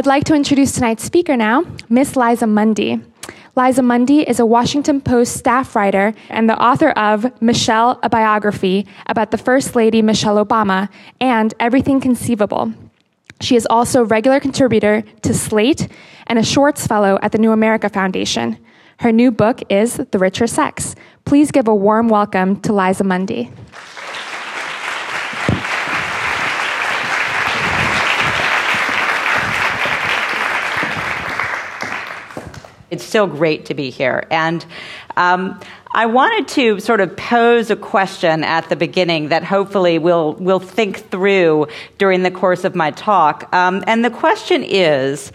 I'd like to introduce tonight's speaker now, Miss Liza Mundy. Liza Mundy is a Washington Post staff writer and the author of Michelle, a biography about the First Lady Michelle Obama and Everything Conceivable. She is also a regular contributor to Slate and a Schwartz Fellow at the New America Foundation. Her new book is The Richer Sex. Please give a warm welcome to Liza Mundy. It's still great to be here. And um, I wanted to sort of pose a question at the beginning that hopefully we'll, we'll think through during the course of my talk. Um, and the question is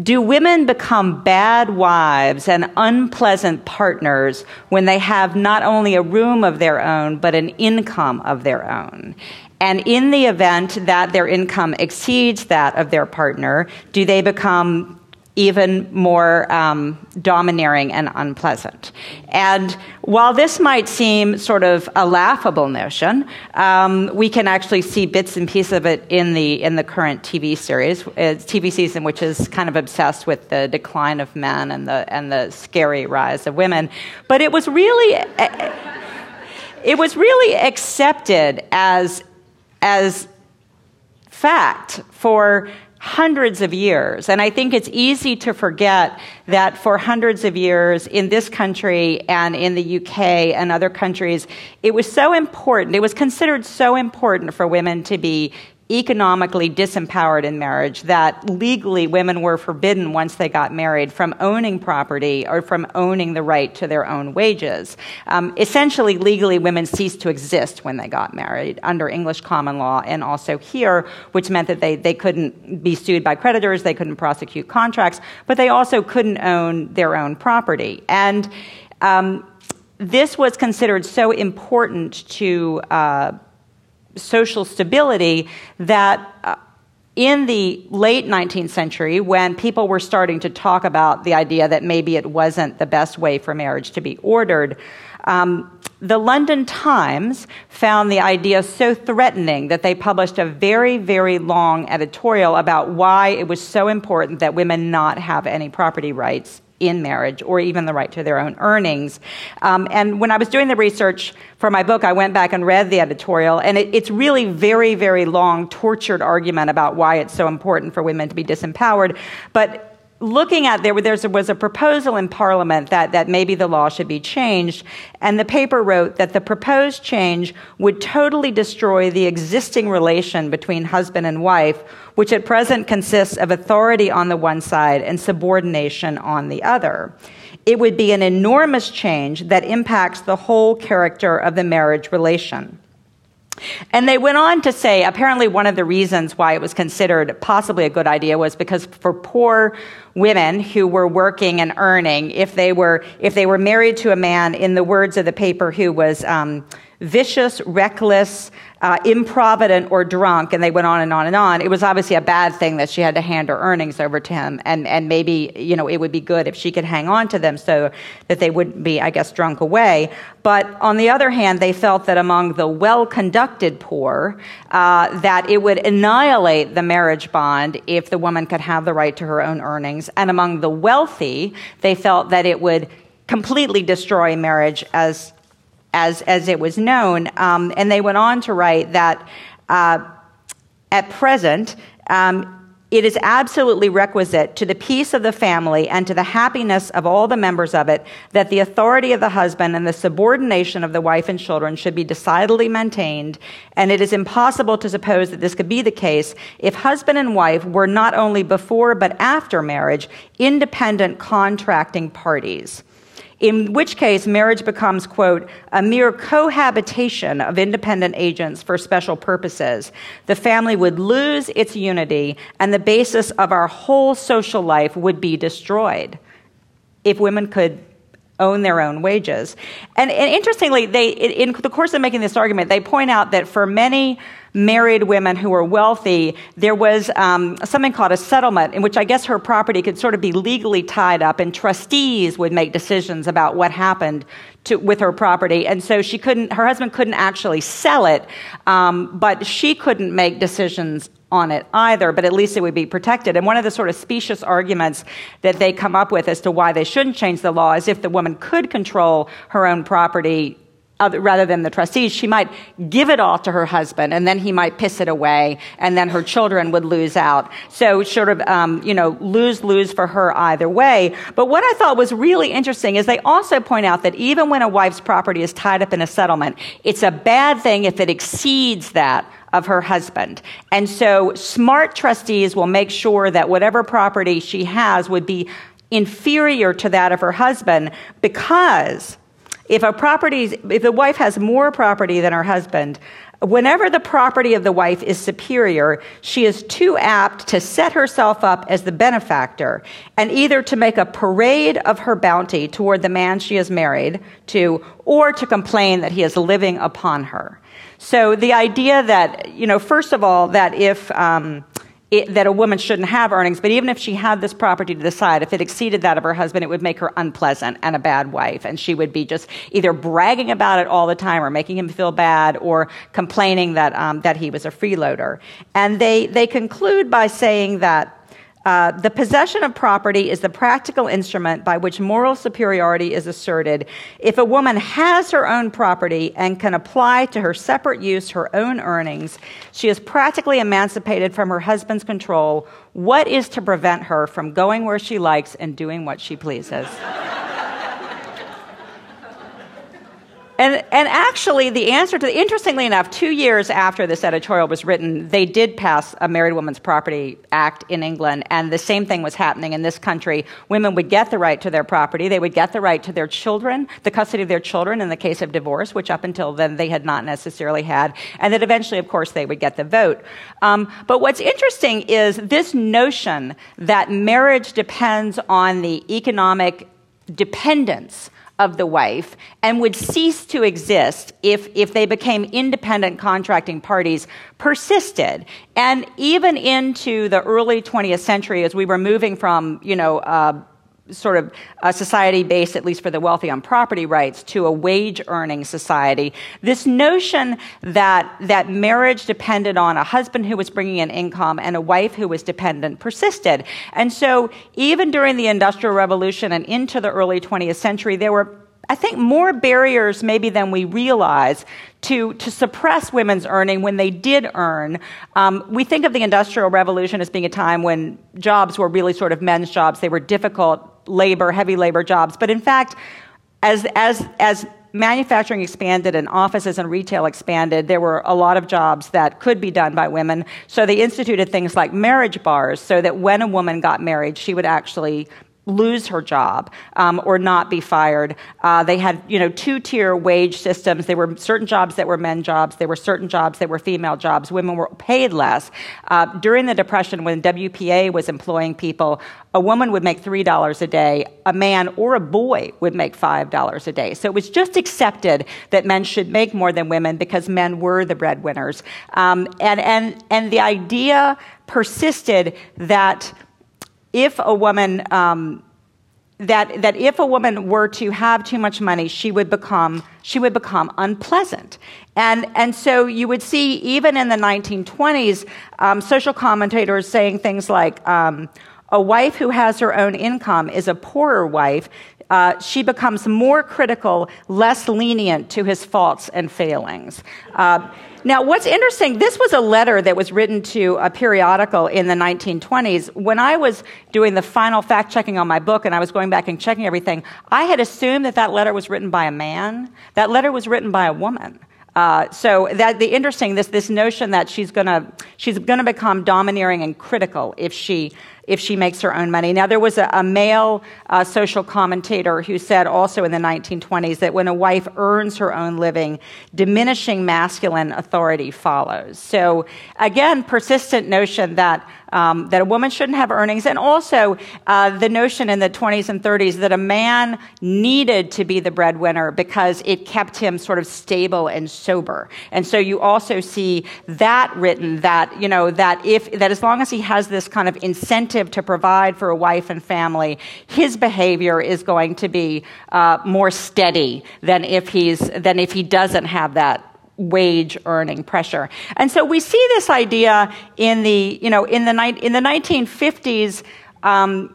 Do women become bad wives and unpleasant partners when they have not only a room of their own, but an income of their own? And in the event that their income exceeds that of their partner, do they become even more um, domineering and unpleasant. And while this might seem sort of a laughable notion, um, we can actually see bits and pieces of it in the in the current TV series, uh, TV season, which is kind of obsessed with the decline of men and the and the scary rise of women. But it was really. Uh, it was really accepted as as fact for hundreds of years. And I think it's easy to forget that for hundreds of years in this country and in the UK and other countries, it was so important, it was considered so important for women to be economically disempowered in marriage, that legally women were forbidden once they got married from owning property or from owning the right to their own wages. Um, essentially, legally, women ceased to exist when they got married under English common law and also here, which meant that they, they couldn't be sued by creditors, they couldn't prosecute contracts, but they also couldn't own their own property. And um, this was considered so important to uh, social stability that uh, in the late 19th century, when people were starting to talk about the idea that maybe it wasn't the best way for marriage to be ordered, um, the London Times found the idea so threatening that they published a very, very long editorial about why it was so important that women not have any property rights in marriage or even the right to their own earnings. Um, and when I was doing the research for my book, I went back and read the editorial, and it, it's really very, very long, tortured argument about why it's so important for women to be disempowered. But looking at there, there was a proposal in Parliament that, that maybe the law should be changed, and the paper wrote that the proposed change would totally destroy the existing relation between husband and wife, which at present consists of authority on the one side and subordination on the other. It would be an enormous change that impacts the whole character of the marriage relation. And they went on to say apparently one of the reasons why it was considered possibly a good idea was because for poor women who were working and earning, if they were, if they were married to a man, in the words of the paper, who was um, vicious, reckless, uh, improvident, or drunk, and they went on and on and on. It was obviously a bad thing that she had to hand her earnings over to him, and, and maybe, you know, it would be good if she could hang on to them so that they wouldn't be, I guess, drunk away. But on the other hand, they felt that among the well-conducted poor, uh, that it would annihilate the marriage bond if the woman could have the right to her own earnings. And among the wealthy, they felt that it would completely destroy marriage as as, as it was known. Um, and they went on to write that uh, at present, um, it is absolutely requisite to the peace of the family and to the happiness of all the members of it that the authority of the husband and the subordination of the wife and children should be decidedly maintained. And it is impossible to suppose that this could be the case if husband and wife were not only before but after marriage independent contracting parties in which case marriage becomes, quote, a mere cohabitation of independent agents for special purposes. The family would lose its unity, and the basis of our whole social life would be destroyed if women could own their own wages. And, and interestingly, they, in the course of making this argument, they point out that for many married women who were wealthy, there was um, something called a settlement in which I guess her property could sort of be legally tied up, and trustees would make decisions about what happened to, with her property. And so she couldn't, her husband couldn't actually sell it, um, but she couldn't make decisions on it either, but at least it would be protected. And one of the sort of specious arguments that they come up with as to why they shouldn't change the law is if the woman could control her own property other, rather than the trustees, she might give it all to her husband, and then he might piss it away, and then her children would lose out. So, sort of, um, you know, lose lose for her either way. But what I thought was really interesting is they also point out that even when a wife's property is tied up in a settlement, it's a bad thing if it exceeds that of her husband. And so, smart trustees will make sure that whatever property she has would be inferior to that of her husband because if a property, if the wife has more property than her husband, whenever the property of the wife is superior, she is too apt to set herself up as the benefactor and either to make a parade of her bounty toward the man she is married to or to complain that he is living upon her. So the idea that, you know, first of all, that if, um, it, that a woman shouldn't have earnings, but even if she had this property to decide, if it exceeded that of her husband, it would make her unpleasant and a bad wife. And she would be just either bragging about it all the time or making him feel bad or complaining that, um, that he was a freeloader. And they, they conclude by saying that uh, the possession of property is the practical instrument by which moral superiority is asserted. If a woman has her own property and can apply to her separate use her own earnings, she is practically emancipated from her husband's control. What is to prevent her from going where she likes and doing what she pleases? And, and actually, the answer to, interestingly enough, two years after this editorial was written, they did pass a Married Women's Property Act in England, and the same thing was happening in this country. Women would get the right to their property, they would get the right to their children, the custody of their children in the case of divorce, which up until then they had not necessarily had, and that eventually, of course, they would get the vote. Um, but what's interesting is this notion that marriage depends on the economic dependence of the wife and would cease to exist if, if they became independent contracting parties persisted. And even into the early 20th century, as we were moving from, you know, uh, sort of a society based, at least for the wealthy, on property rights to a wage earning society. This notion that, that marriage depended on a husband who was bringing in income and a wife who was dependent persisted. And so even during the Industrial Revolution and into the early 20th century, there were I think more barriers maybe than we realize to, to suppress women's earning when they did earn. Um, we think of the Industrial Revolution as being a time when jobs were really sort of men's jobs. They were difficult labor, heavy labor jobs. But in fact, as, as, as manufacturing expanded and offices and retail expanded, there were a lot of jobs that could be done by women. So they instituted things like marriage bars so that when a woman got married, she would actually lose her job um, or not be fired. Uh, they had, you know, two-tier wage systems. There were certain jobs that were men jobs. There were certain jobs that were female jobs. Women were paid less. Uh, during the Depression, when WPA was employing people, a woman would make $3 a day. A man or a boy would make $5 a day. So it was just accepted that men should make more than women because men were the breadwinners. Um, and, and, and the idea persisted that if a woman um, that, that if a woman were to have too much money, she would become, she would become unpleasant. And, and so you would see, even in the 1920s, um, social commentators saying things like, um, a wife who has her own income is a poorer wife. Uh, she becomes more critical, less lenient to his faults and failings. Uh, now, what's interesting, this was a letter that was written to a periodical in the 1920s. When I was doing the final fact checking on my book and I was going back and checking everything, I had assumed that that letter was written by a man. That letter was written by a woman. Uh, so that the interesting this this notion that she's gonna she's gonna become domineering and critical if she if she makes her own money. Now, there was a, a male uh, social commentator who said also in the 1920s that when a wife earns her own living, diminishing masculine authority follows. So, again, persistent notion that um, that a woman shouldn't have earnings, and also uh, the notion in the 20s and 30s that a man needed to be the breadwinner because it kept him sort of stable and sober. And so you also see that written that you know that if that as long as he has this kind of incentive to provide for a wife and family, his behavior is going to be uh, more steady than if he's than if he doesn't have that wage earning pressure. And so we see this idea in the, you know, in the, in the 1950s, um,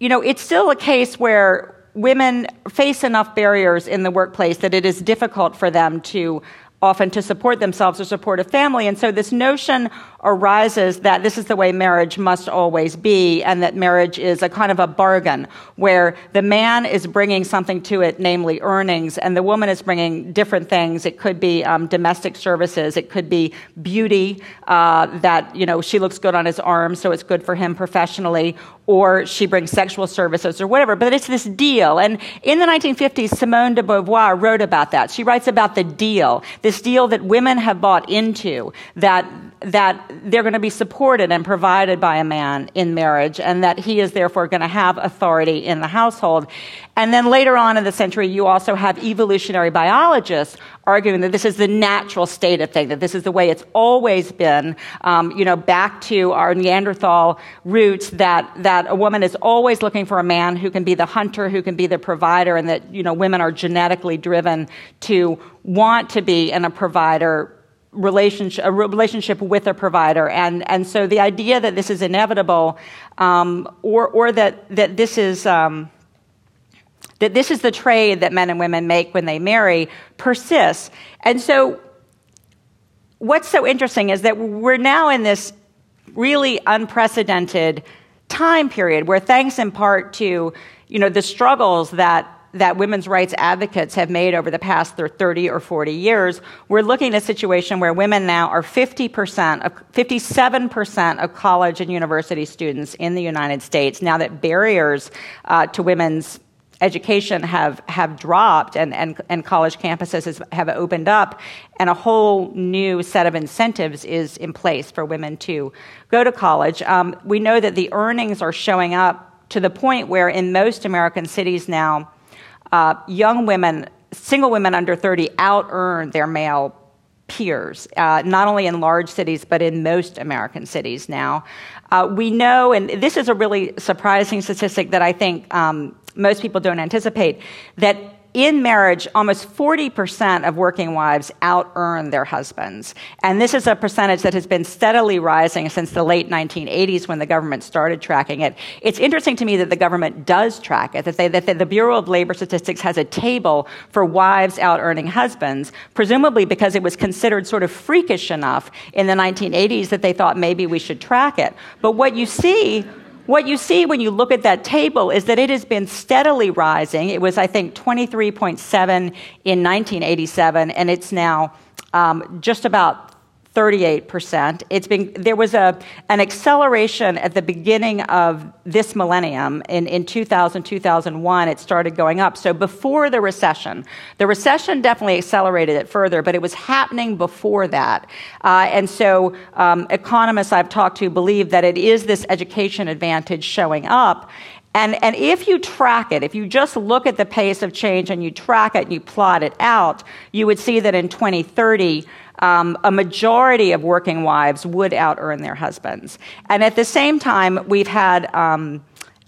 you know, it's still a case where women face enough barriers in the workplace that it is difficult for them to often to support themselves or support a family. And so this notion arises that this is the way marriage must always be, and that marriage is a kind of a bargain where the man is bringing something to it, namely earnings, and the woman is bringing different things. It could be um, domestic services, it could be beauty, uh, that, you know, she looks good on his arm, so it's good for him professionally, or she brings sexual services or whatever. But it's this deal. And in the 1950s, Simone de Beauvoir wrote about that. She writes about the deal, this deal that women have bought into, that that they're going to be supported and provided by a man in marriage, and that he is therefore going to have authority in the household. And then later on in the century, you also have evolutionary biologists arguing that this is the natural state of things, that this is the way it's always been, um, you know, back to our Neanderthal roots, that, that a woman is always looking for a man who can be the hunter, who can be the provider, and that, you know, women are genetically driven to want to be in a provider relationship, a relationship with a provider. And, and so the idea that this is inevitable um, or, or that, that this is. Um, that this is the trade that men and women make when they marry persists. And so, what's so interesting is that we're now in this really unprecedented time period where, thanks in part to you know, the struggles that that women's rights advocates have made over the past 30 or 40 years, we're looking at a situation where women now are 50%, of, 57% of college and university students in the United States, now that barriers uh, to women's education have, have dropped and, and, and college campuses have opened up, and a whole new set of incentives is in place for women to go to college. Um, we know that the earnings are showing up to the point where in most American cities now, uh, young women, single women under 30, out earn their male peers, uh, not only in large cities, but in most American cities now. Uh, we know, and this is a really surprising statistic that I think um, most people don't anticipate, that in marriage, almost 40% of working wives out earn their husbands. And this is a percentage that has been steadily rising since the late 1980s when the government started tracking it. It's interesting to me that the government does track it, that, they, that the Bureau of Labor Statistics has a table for wives out earning husbands, presumably because it was considered sort of freakish enough in the 1980s that they thought maybe we should track it. But what you see what you see when you look at that table is that it has been steadily rising. It was, I think, 23.7 in 1987, and it's now um, just about 38%. It's been, there was a, an acceleration at the beginning of this millennium. In, in 2000, 2001, it started going up. So before the recession, the recession definitely accelerated it further, but it was happening before that. Uh, and so um, economists I've talked to believe that it is this education advantage showing up. And, and if you track it, if you just look at the pace of change and you track it and you plot it out, you would see that in 2030, um, a majority of working wives would out earn their husbands. And at the same time, we've had. Um,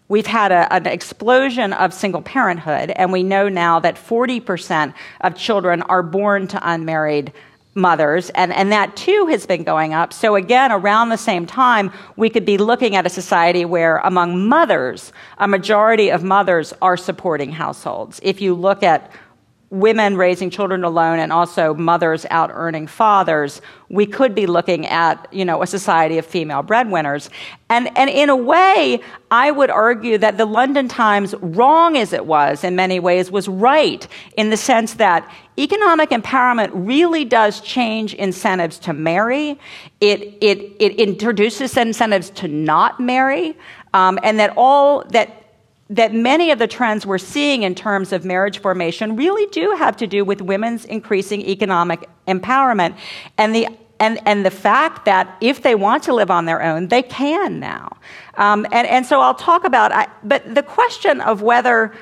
we've had a, an explosion of single parenthood, and we know now that 40% of children are born to unmarried mothers, and, and that too has been going up. So, again, around the same time, we could be looking at a society where among mothers, a majority of mothers are supporting households. If you look at women raising children alone and also mothers out earning fathers, we could be looking at, you know, a society of female breadwinners. And, and in a way, I would argue that the London Times, wrong as it was in many ways, was right in the sense that economic empowerment really does change incentives to marry. It, it, it introduces incentives to not marry. Um, and that all that that many of the trends we're seeing in terms of marriage formation really do have to do with women's increasing economic empowerment and the and, and the fact that if they want to live on their own, they can now. Um, and, and so I'll talk about, I, but the question of whether,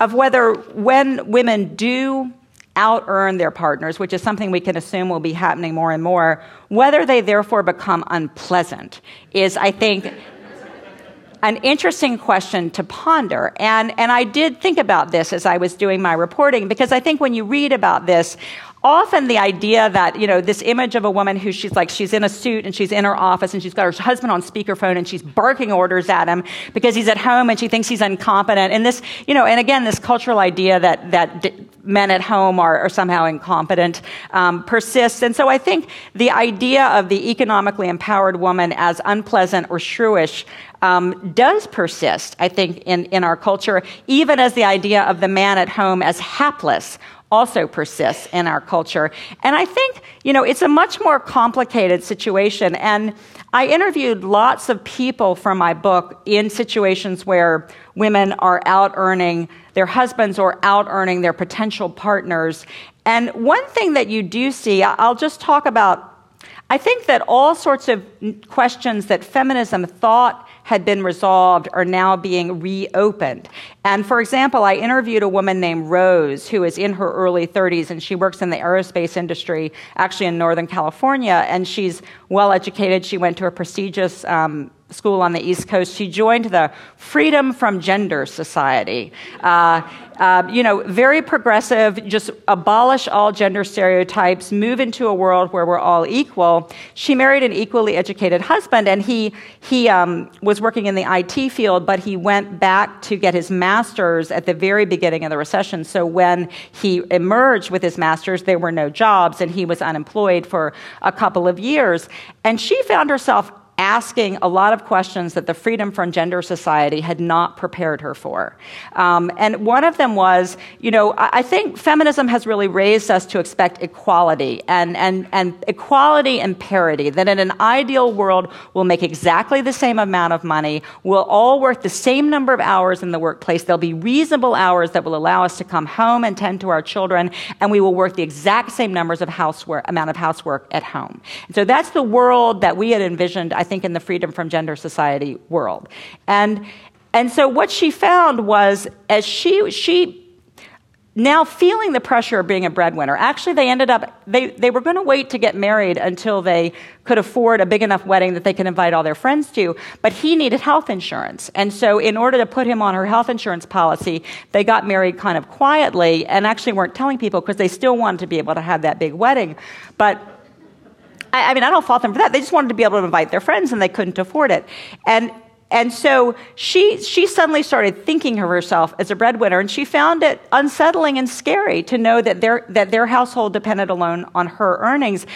of whether when women do out earn their partners, which is something we can assume will be happening more and more, whether they therefore become unpleasant is, I think, an interesting question to ponder. And, and I did think about this as I was doing my reporting because I think when you read about this, often the idea that, you know, this image of a woman who she's like, she's in a suit and she's in her office and she's got her husband on speakerphone and she's barking orders at him because he's at home and she thinks he's incompetent. And this, you know, and again, this cultural idea that, that d- men at home are, are somehow incompetent um, persists. And so I think the idea of the economically empowered woman as unpleasant or shrewish um, does persist, I think, in, in our culture, even as the idea of the man at home as hapless also persists in our culture. And I think, you know, it's a much more complicated situation. And I interviewed lots of people from my book in situations where women are out earning their husbands or out earning their potential partners. And one thing that you do see, I'll just talk about I think that all sorts of questions that feminism thought had been resolved are now being reopened. And for example, I interviewed a woman named Rose who is in her early 30s and she works in the aerospace industry, actually in Northern California, and she's well educated. She went to a prestigious um, school on the East Coast. She joined the Freedom from Gender Society. Uh, uh, you know, very progressive, just abolish all gender stereotypes, move into a world where we're all equal. She married an equally educated husband, and he, he um, was working in the IT field, but he went back to get his master's at the very beginning of the recession. So when he emerged with his master's, there were no jobs, and he was unemployed for a couple of years. And she found herself asking a lot of questions that the Freedom from Gender Society had not prepared her for. Um, and one of them was, you know, I, I, think feminism has really raised us to expect equality and, and, and equality and parity, that in an ideal world, we'll make exactly the same amount of money, we'll all work the same number of hours in the workplace, there'll be reasonable hours that will allow us to come home and tend to our children, and we will work the exact same numbers of housework, amount of housework at home. And so that's the world that we had envisioned, I think, in the Freedom from Gender Society world. And, and so what she found was as she, she now feeling the pressure of being a breadwinner, actually they ended up, they, they were going to wait to get married until they could afford a big enough wedding that they could invite all their friends to, but he needed health insurance. And so in order to put him on her health insurance policy, they got married kind of quietly and actually weren't telling people because they still wanted to be able to have that big wedding. But I, I mean, I don't fault them for that. They just wanted to be able to invite their friends and they couldn't afford it. And and so she, she suddenly started thinking of herself as a breadwinner, and she found it unsettling and scary to know that their, that their household depended alone on her earnings.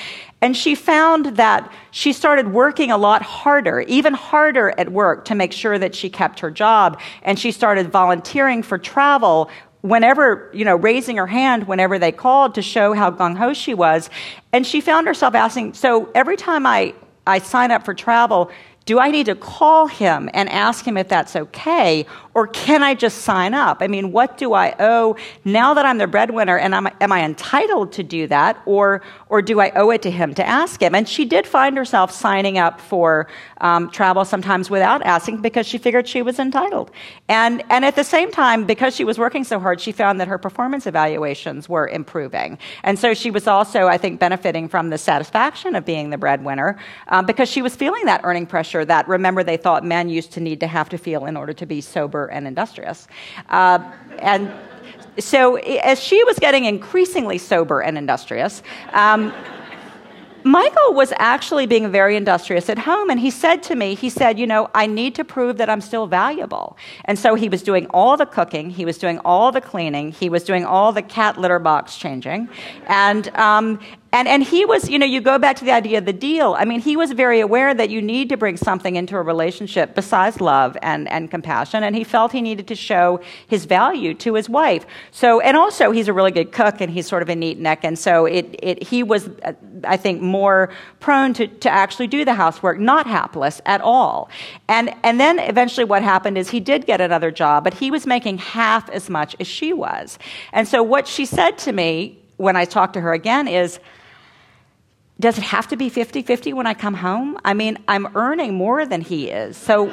And she found that she started working a lot harder, even harder at work, to make sure that she kept her job. And she started volunteering for travel whenever, you know, raising her hand whenever they called to show how gung ho she was. And she found herself asking, so every time I, I sign up for travel, do I need to call him and ask him if that's okay? Or can I just sign up? I mean, what do I owe now that I'm the breadwinner and I'm, am I entitled to do that? Or, or do I owe it to him to ask him? And she did find herself signing up for um, travel sometimes without asking because she figured she was entitled. And, and at the same time, because she was working so hard, she found that her performance evaluations were improving. And so she was also, I think, benefiting from the satisfaction of being the breadwinner um, because she was feeling that earning pressure that, remember, they thought men used to need to have to feel in order to be sober and industrious. Uh, and so as she was getting increasingly sober and industrious, um, Michael was actually being very industrious at home, and he said to me, he said, You know, I need to prove that I'm still valuable. And so he was doing all the cooking, he was doing all the cleaning, he was doing all the cat litter box changing. And, um, and, and he was, you know, you go back to the idea of the deal. I mean, he was very aware that you need to bring something into a relationship besides love and, and compassion, and he felt he needed to show his value to his wife. So, and also, he's a really good cook, and he's sort of a neat neck, and so it, it, he was, uh, I think, more prone to, to actually do the housework, not hapless at all. And, and then eventually what happened is he did get another job, but he was making half as much as she was. And so what she said to me when I talked to her again is, does it have to be 50 50 when I come home? I mean, I'm earning more than he is. So,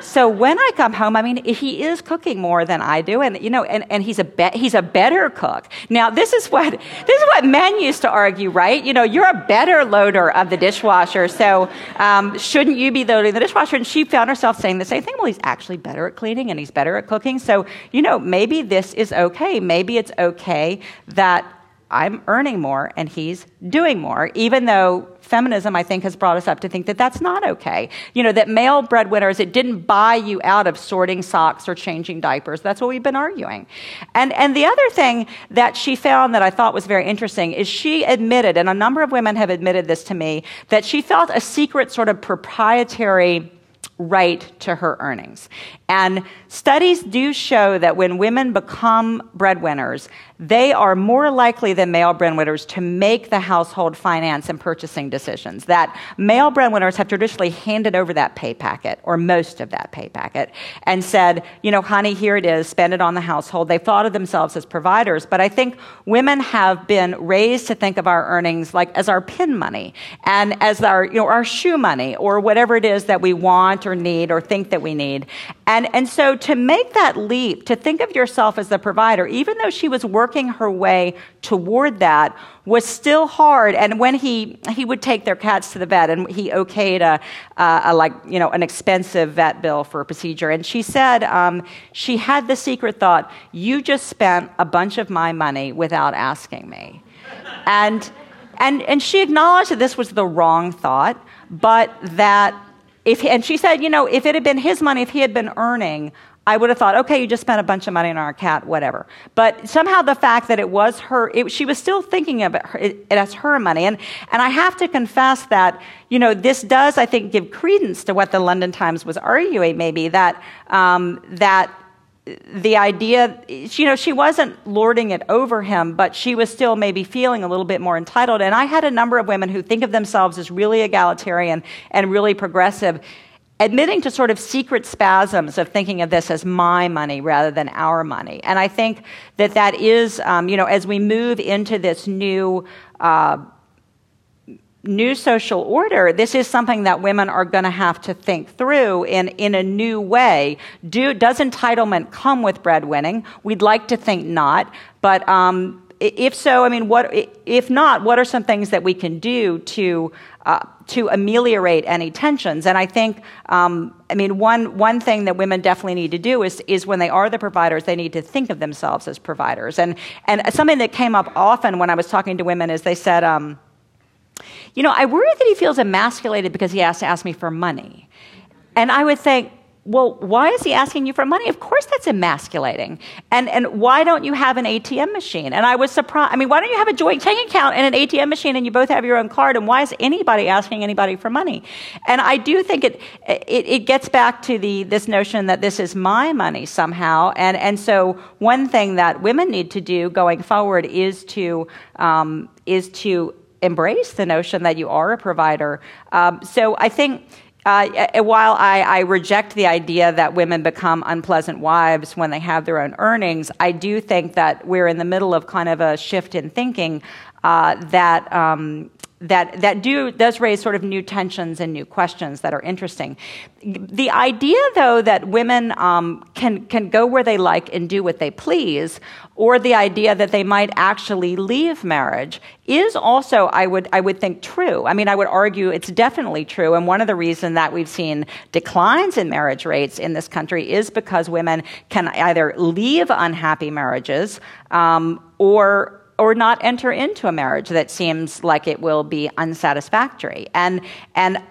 so when I come home, I mean, he is cooking more than I do, and you know, and, and he's a be- he's a better cook. Now, this is what this is what men used to argue, right? You know, you're a better loader of the dishwasher, so um, shouldn't you be loading the dishwasher? And she found herself saying the same thing. Well, he's actually better at cleaning, and he's better at cooking. So, you know, maybe this is okay. Maybe it's okay that I'm earning more and he's doing more, even though feminism, I think, has brought us up to think that that's not okay. You know, that male breadwinners, it didn't buy you out of sorting socks or changing diapers. That's what we've been arguing. And, and the other thing that she found that I thought was very interesting is she admitted, and a number of women have admitted this to me, that she felt a secret sort of proprietary right to her earnings. And studies do show that when women become breadwinners, they are more likely than male breadwinners to make the household finance and purchasing decisions. That male breadwinners have traditionally handed over that pay packet, or most of that pay packet, and said, you know, honey, here it is, spend it on the household. They've thought of themselves as providers, but I think women have been raised to think of our earnings like as our pin money and as our, you know, our shoe money or whatever it is that we want or need or think that we need. And, and so to make that leap, to think of yourself as the provider, even though she was working her way toward that was still hard. And when he, he would take their cats to the vet and he okayed a, a like, you know, an expensive vet bill for a procedure. And she said um, she had the secret thought, you just spent a bunch of my money without asking me. and, and, and she acknowledged that this was the wrong thought, but that if, and she said, you know, if it had been his money, if he had been earning, I would have thought, okay, you just spent a bunch of money on our cat, whatever. But somehow the fact that it was her, it, she was still thinking of it, it, as her money. And, and I have to confess that, you know, this does, I think, give credence to what the London Times was arguing, maybe, that, um, that the idea, you know, she wasn't lording it over him, but she was still maybe feeling a little bit more entitled. And I had a number of women who think of themselves as really egalitarian and really progressive admitting to sort of secret spasms of thinking of this as my money rather than our money. And I think that that is, um, you know, as we move into this new, uh, new social order, this is something that women are going to have to think through in, in a new way. Do, does entitlement come with breadwinning? We'd like to think not, but um, if so, I mean, what, if not, what are some things that we can do to uh, to ameliorate any tensions. And I think, um, I mean, one, one thing that women definitely need to do is, is when they are the providers, they need to think of themselves as providers. And, and something that came up often when I was talking to women is they said, um, you know, I worry that he feels emasculated because he has to ask me for money. And I would think, well, why is he asking you for money? Of course that's emasculating. And, and why don't you have an ATM machine? And I was surprised. I mean, why don't you have a joint checking account and an ATM machine and you both have your own card? And why is anybody asking anybody for money? And I do think it, it, it gets back to the, this notion that this is my money somehow. And, and so one thing that women need to do going forward is to, um, is to embrace the notion that you are a provider. Um, so I think uh, while I, I, reject the idea that women become unpleasant wives when they have their own earnings, I do think that we're in the middle of kind of a shift in thinking uh, that um, that that do does raise sort of new tensions and new questions that are interesting. The idea, though, that women um, can can go where they like and do what they please, or the idea that they might actually leave marriage, is also, I would I would think, true. I mean, I would argue it's definitely true. And one of the reasons that we've seen declines in marriage rates in this country is because women can either leave unhappy marriages um, or or not enter into a marriage that seems like it will be unsatisfactory. And, and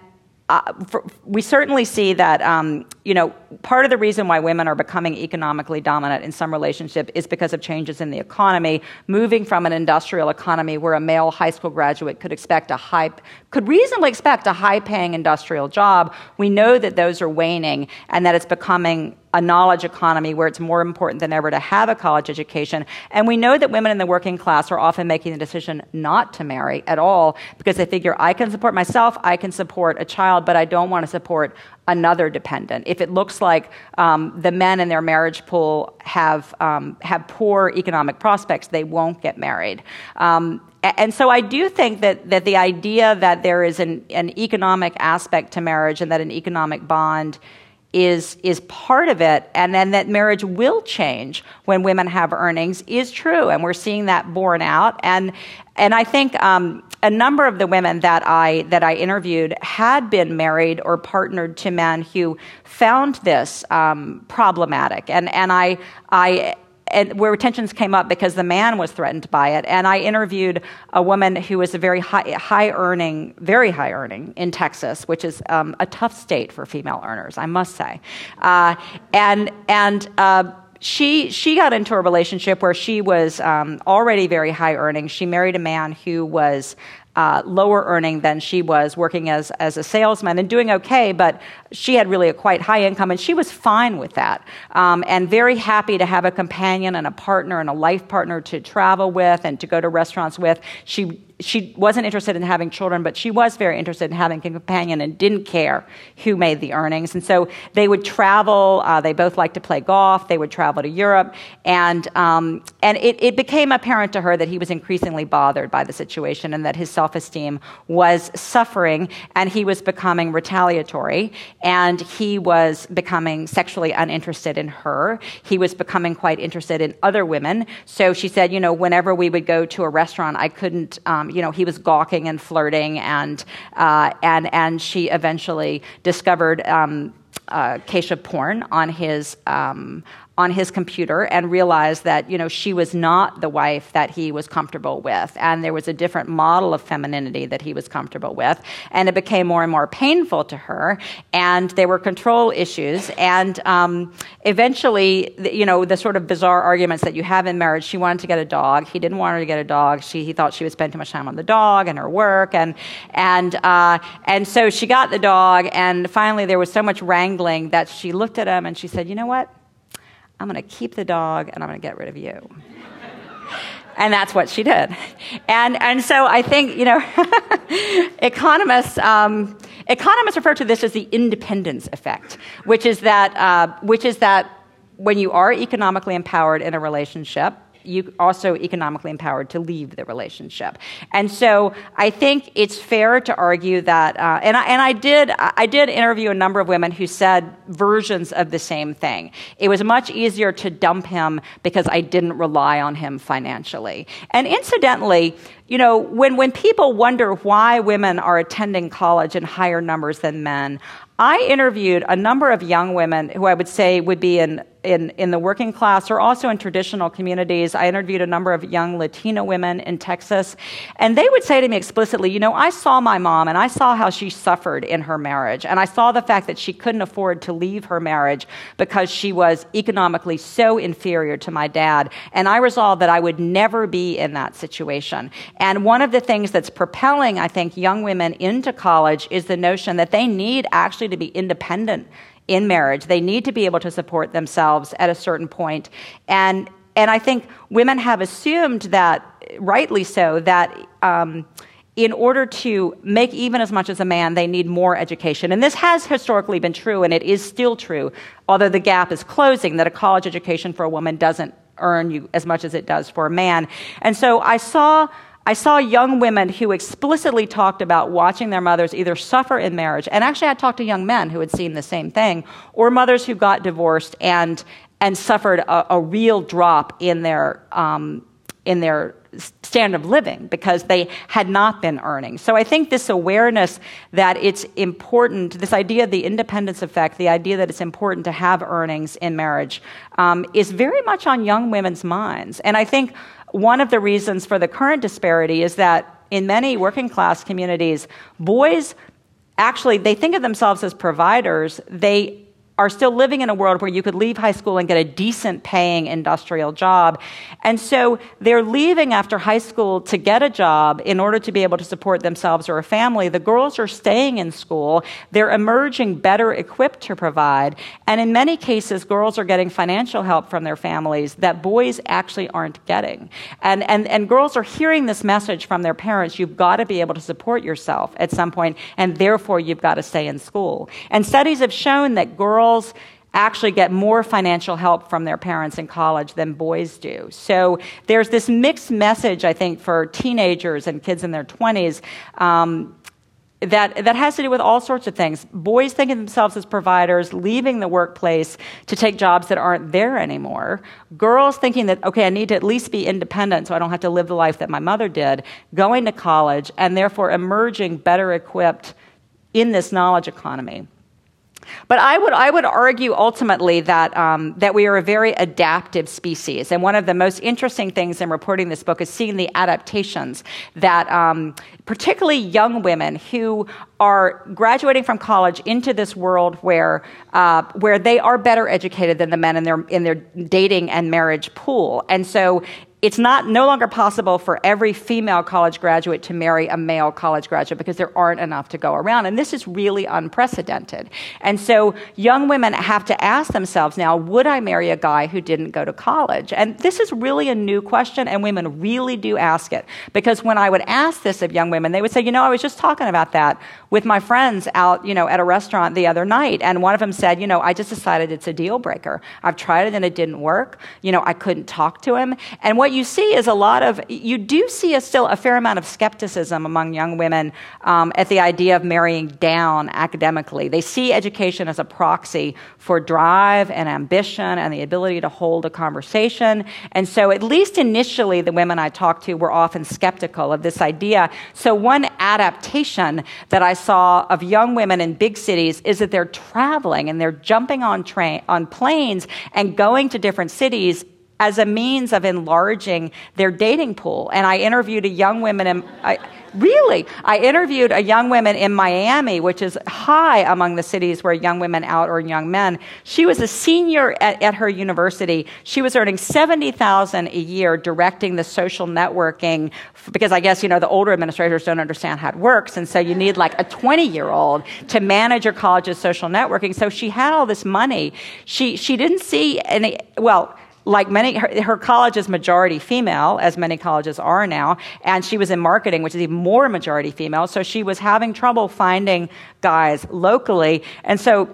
uh, for, we certainly see that um, you know part of the reason why women are becoming economically dominant in some relationship is because of changes in the economy, moving from an industrial economy where a male high school graduate could expect a high could reasonably expect a high paying industrial job. We know that those are waning and that it's becoming a knowledge economy where it's more important than ever to have a college education. And we know that women in the working class are often making the decision not to marry at all because they figure I can support myself, I can support a child, but I don't want to support another dependent. If it looks like um, the men in their marriage pool have, um, have poor economic prospects, they won't get married. Um, and so I do think that, that the idea that there is an, an economic aspect to marriage and that an economic bond is is part of it and then that marriage will change when women have earnings is true and we're seeing that borne out and and I think um, a number of the women that I that I interviewed had been married or partnered to men who found this um, problematic and and I I and where tensions came up because the man was threatened by it. And I interviewed a woman who was a very high, high earning, very high earning in Texas, which is um, a tough state for female earners, I must say. Uh, and and uh, she she got into a relationship where she was um, already very high earning. She married a man who was uh, lower earning than she was working as, as a salesman and doing okay, but she had really a quite high income and she was fine with that um, and very happy to have a companion and a partner and a life partner to travel with and to go to restaurants with. She she wasn't interested in having children, but she was very interested in having a companion and didn't care who made the earnings. And so they would travel. Uh, they both liked to play golf. They would travel to Europe, and um, and it, it became apparent to her that he was increasingly bothered by the situation and that his self-esteem was suffering, and he was becoming retaliatory, and he was becoming sexually uninterested in her. He was becoming quite interested in other women. So she said, you know, whenever we would go to a restaurant, I couldn't. Um, you know, he was gawking and flirting, and uh, and and she eventually discovered um, uh, Kesha porn on his um, on his computer and realized that you know she was not the wife that he was comfortable with. And there was a different model of femininity that he was comfortable with. And it became more and more painful to her. And there were control issues. And um, eventually you know the sort of bizarre arguments that you have in marriage she wanted to get a dog. He didn't want her to get a dog. She, he thought she would spend too much time on the dog and her work. And and uh, and so she got the dog. And finally there was so much wrangling that she looked at him and she said you know what I'm going to keep the dog and I'm going to get rid of you. and that's what she did. And, and so I think, you know, economists, um, economists refer to this as the independence effect, which is that, uh, which is that when you are economically empowered in a relationship, you also economically empowered to leave the relationship. And so I think it's fair to argue that, uh, and, I, and I did I did interview a number of women who said versions of the same thing. It was much easier to dump him because I didn't rely on him financially. And incidentally, you know, when, when people wonder why women are attending college in higher numbers than men, I interviewed a number of young women who I would say would be in in, in the working class or also in traditional communities. I interviewed a number of young Latino women in Texas, and they would say to me explicitly, You know, I saw my mom and I saw how she suffered in her marriage, and I saw the fact that she couldn't afford to leave her marriage because she was economically so inferior to my dad. And I resolved that I would never be in that situation. And one of the things that's propelling, I think, young women into college is the notion that they need actually to be independent in marriage. They need to be able to support themselves at a certain point. And, and I think women have assumed that, rightly so, that. Um, in order to make even as much as a man, they need more education. And this has historically been true, and it is still true, although the gap is closing, that a college education for a woman doesn't earn you as much as it does for a man. And so I saw I saw young women who explicitly talked about watching their mothers either suffer in marriage, and actually I talked to young men who had seen the same thing, or mothers who got divorced and, and suffered a, a real drop in their, um, in their standard of living because they had not been earning. So I think this awareness that it's important, this idea of the independence effect, the idea that it's important to have earnings in marriage, um, is very much on young women's minds. And I think one of the reasons for the current disparity is that in many working class communities, boys actually they think of themselves as providers. They are still living in a world where you could leave high school and get a decent paying industrial job. And so they're leaving after high school to get a job in order to be able to support themselves or a family. The girls are staying in school. They're emerging better equipped to provide. And in many cases, girls are getting financial help from their families that boys actually aren't getting. And, and, and girls are hearing this message from their parents you've got to be able to support yourself at some point, and therefore you've got to stay in school. And studies have shown that girls girls actually get more financial help from their parents in college than boys do. So there's this mixed message, I think, for teenagers and kids in their 20s. Um, that, that has to do with all sorts of things. Boys think of themselves as providers, leaving the workplace to take jobs that aren't there anymore. Girls thinking that, okay, I need to at least be independent so I don't have to live the life that my mother did, going to college, and therefore emerging better equipped in this knowledge economy. But I would, I would argue ultimately that, um, that we are a very adaptive species. And one of the most interesting things in reporting this book is seeing the adaptations that um, particularly young women who are graduating from college into this world where, uh, where they are better educated than the men in their, in their dating and marriage pool. And so it's not no longer possible for every female college graduate to marry a male college graduate because there aren't enough to go around. And this is really unprecedented. And so young women have to ask themselves now would i marry a guy who didn't go to college? And this is really a new question and women really do ask it. Because when i would ask this of young women they would say you know i was just talking about that with my friends out you know at a restaurant the other night and one of them said you know i just decided it's a deal breaker i've tried it and it didn't work you know i couldn't talk to him and what you see is a lot of, you do see a, still a fair amount of skepticism among young women um, at the idea of marrying down academically. They see education as a proxy for drive and ambition and the ability to hold a conversation. And so, at least initially, the women I talked to were often skeptical of this idea. So, one adaptation that I saw of young women in big cities is that they're traveling and they're jumping on train on planes and going to different cities as a means of enlarging their dating pool. And I interviewed a young woman in, I, really, I interviewed a young woman in Miami, which is high among the cities where young women out or young men. She was a senior at, at her university. She was earning 70,000 a year directing the social networking because I guess, you know, the older administrators don't understand how it works. And so you need like a 20 year old to manage your college's social networking. So she had all this money. She, she didn't see any, well, like many, her, her, college is majority female, as many colleges are now, and she was in marketing, which is even more majority female. So she was having trouble finding guys locally. And so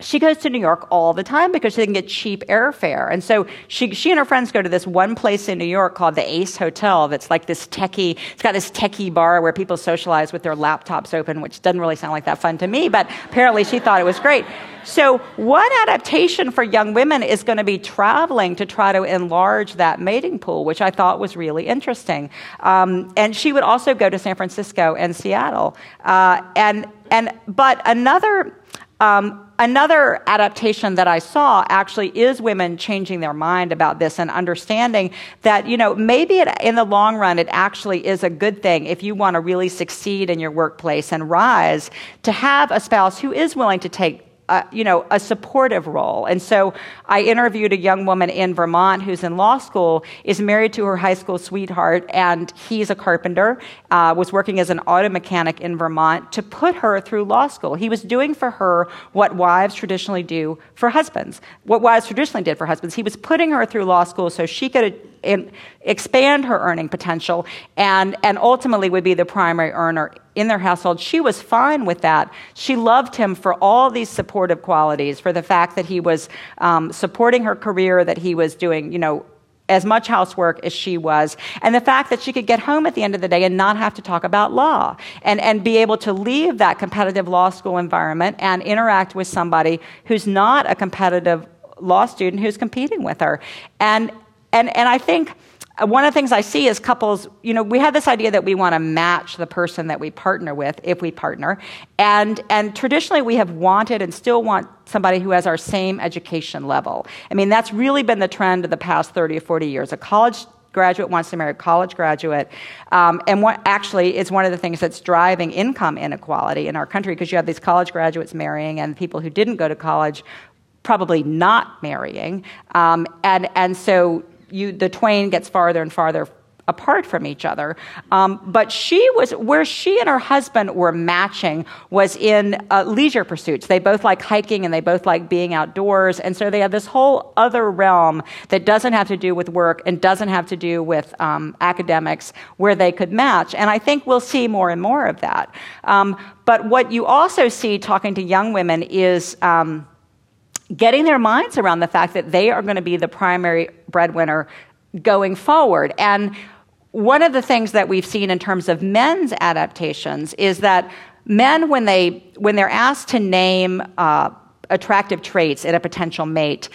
she goes to New York all the time because she can get cheap airfare. And so she, she and her friends go to this one place in New York called the Ace Hotel that's like this techie, it's got this techie bar where people socialize with their laptops open, which doesn't really sound like that fun to me, but apparently she thought it was great. So, one adaptation for young women is going to be traveling to try to enlarge that mating pool, which I thought was really interesting. Um, and she would also go to San Francisco and Seattle. Uh, and, and, but another um, another adaptation that I saw actually is women changing their mind about this and understanding that, you know, maybe it, in the long run, it actually is a good thing if you want to really succeed in your workplace and rise to have a spouse who is willing to take you know, a supportive role. And so I interviewed a young woman in Vermont who's in law school, is married to her high school sweetheart, and he's a carpenter, uh, was working as an auto mechanic in Vermont to put her through law school. He was doing for her what wives traditionally do for husbands, what wives traditionally did for husbands. He was putting her through law school so she could expand her earning potential and, and ultimately would be the primary earner in their household. She was fine with that. She loved him for all these supportive qualities, for the fact that he was um, supporting her career, that he was doing, you know, as much housework as she was, and the fact that she could get home at the end of the day and not have to talk about law and, and be able to leave that competitive law school environment and interact with somebody who's not a competitive law student who's competing with her. And and, and I think one of the things I see is couples, you know, we have this idea that we want to match the person that we partner with if we partner. And, and traditionally we have wanted and still want somebody who has our same education level. I mean, that's really been the trend of the past 30 or 40 years. A college graduate wants to marry a college graduate. Um, and what actually is one of the things that's driving income inequality in our country because you have these college graduates marrying and people who didn't go to college probably not marrying. Um, and, and so you, the twain gets farther and farther apart from each other. Um, but she was, where she and her husband were matching was in uh, leisure pursuits. They both like hiking and they both like being outdoors. And so they have this whole other realm that doesn't have to do with work and doesn't have to do with um, academics where they could match. And I think we'll see more and more of that. Um, but what you also see talking to young women is, um, getting their minds around the fact that they are going to be the primary breadwinner going forward. And one of the things that we've seen in terms of men's adaptations is that men, when, they, when they're asked to name uh, attractive traits in a potential mate,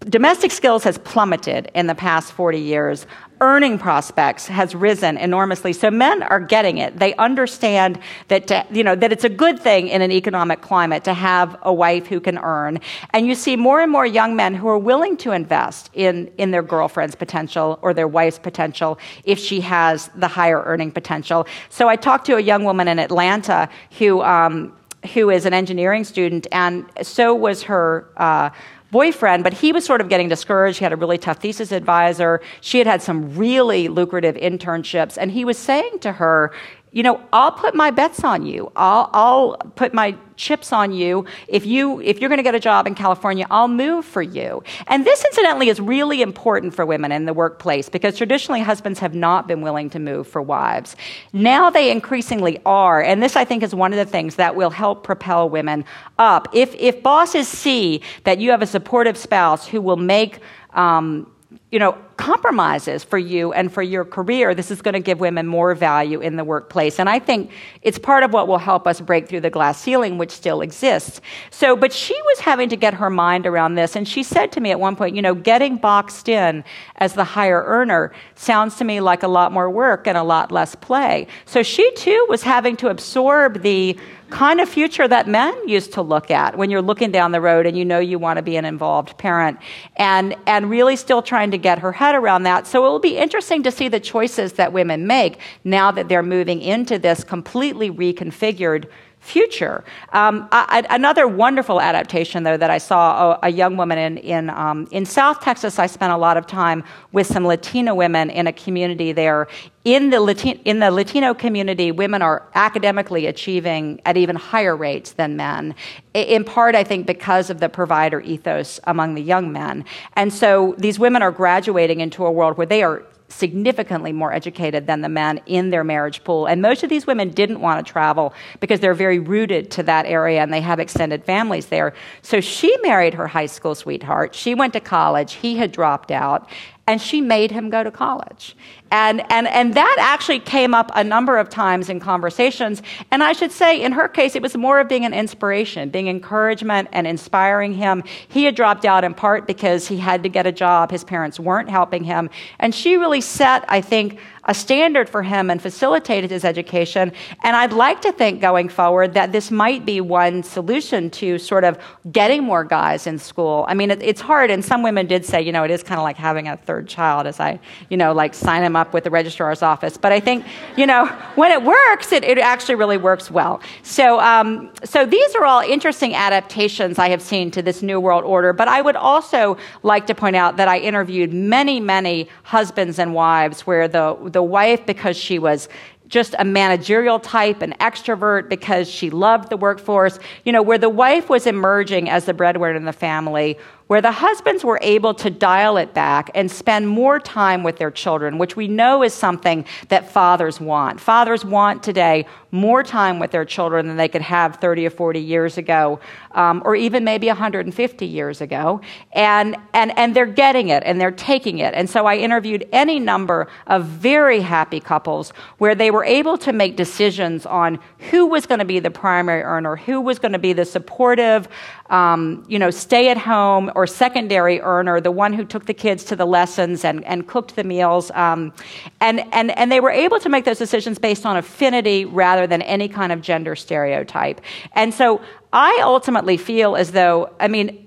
domestic skills has plummeted in the past 40 years earning prospects has risen enormously. So men are getting it. They understand that, to, you know, that it's a good thing in an economic climate to have a wife who can earn. And you see more and more young men who are willing to invest in, in their girlfriend's potential or their wife's potential if she has the higher earning potential. So I talked to a young woman in Atlanta who, um, who is an engineering student, and so was her. Uh, boyfriend, but he was sort of getting discouraged. He had a really tough thesis advisor. She had had some really lucrative internships, and he was saying to her, you know, I'll put my bets on you. I'll, I'll put my chips on you. If you if you're going to get a job in California, I'll move for you. And this, incidentally, is really important for women in the workplace because traditionally husbands have not been willing to move for wives. Now they increasingly are, and this I think is one of the things that will help propel women up. If if bosses see that you have a supportive spouse who will make um, you know, compromises for you and for your career, this is going to give women more value in the workplace. And I think it's part of what will help us break through the glass ceiling, which still exists. So, but she was having to get her mind around this. And she said to me at one point, you know, getting boxed in as the higher earner sounds to me like a lot more work and a lot less play. So she too was having to absorb the kind of future that men used to look at when you're looking down the road and you know you want to be an involved parent and and really still trying to get her head around that. So it will be interesting to see the choices that women make now that they're moving into this completely reconfigured future. Um, I, another wonderful adaptation, though, that I saw a, a young woman in in, um, in South Texas. I spent a lot of time with some Latina women in a community there. In the, Latino, in the Latino community, women are academically achieving at even higher rates than men, in part, I think, because of the provider ethos among the young men. And so these women are graduating into a world where they are significantly more educated than the men in their marriage pool. And most of these women didn't want to travel because they're very rooted to that area and they have extended families there. So she married her high school sweetheart. She went to college. He had dropped out and she made him go to college. And, and, and that actually came up a number of times in conversations. And I should say, in her case, it was more of being an inspiration, being encouragement and inspiring him. He had dropped out in part because he had to get a job. His parents weren't helping him. And she really set, I think, a standard for him and facilitated his education. And I'd like to think going forward that this might be one solution to sort of getting more guys in school. I mean, it, it's hard, and some women did say, you know, it is kind of like having a third child as I, you know, like sign him up with the registrar's office. But I think, you know, when it works, it, it actually really works well. So, um, so these are all interesting adaptations I have seen to this New World Order. But I would also like to point out that I interviewed many, many husbands and wives where the the wife because she was just a managerial type, an extrovert because she loved the workforce, you know, where the wife was emerging as the breadwinner in the family, where the husbands were able to dial it back and spend more time with their children, which we know is something that fathers want. Fathers want today more time with their children than they could have 30 or 40 years ago, um, or even maybe 150 years ago. And, and, and they're getting it and they're taking it. And so I interviewed any number of very happy couples where they were able to make decisions on who was going to be the primary earner, who was going to be the supportive, um, you know, stay at home or secondary earner, the one who took the kids to the lessons and, and cooked the meals. Um, and, and, and they were able to make those decisions based on affinity rather than any kind of gender stereotype. And so I ultimately feel as though, I mean,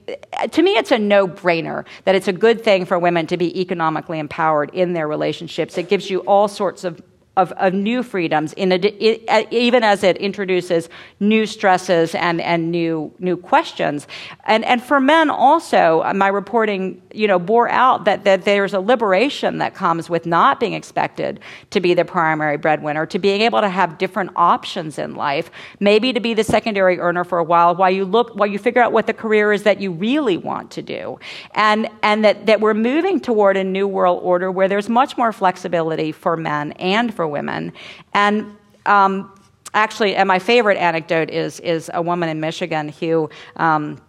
to me, it's a no brainer that it's a good thing for women to be economically empowered in their relationships. It gives you all sorts of of, of new freedoms, in a, it, even as it introduces new stresses and, and new, new questions. And, and for men also, uh, my reporting you know, bore out that, that there's a liberation that comes with not being expected to be the primary breadwinner, to being able to have different options in life, maybe to be the secondary earner for a while while you look, while you figure out what the career is that you really want to do. And, and that, that we're moving toward a new world order where there's much more flexibility for men and for women. And um, actually, and my favorite anecdote is, is a woman in Michigan who. Um,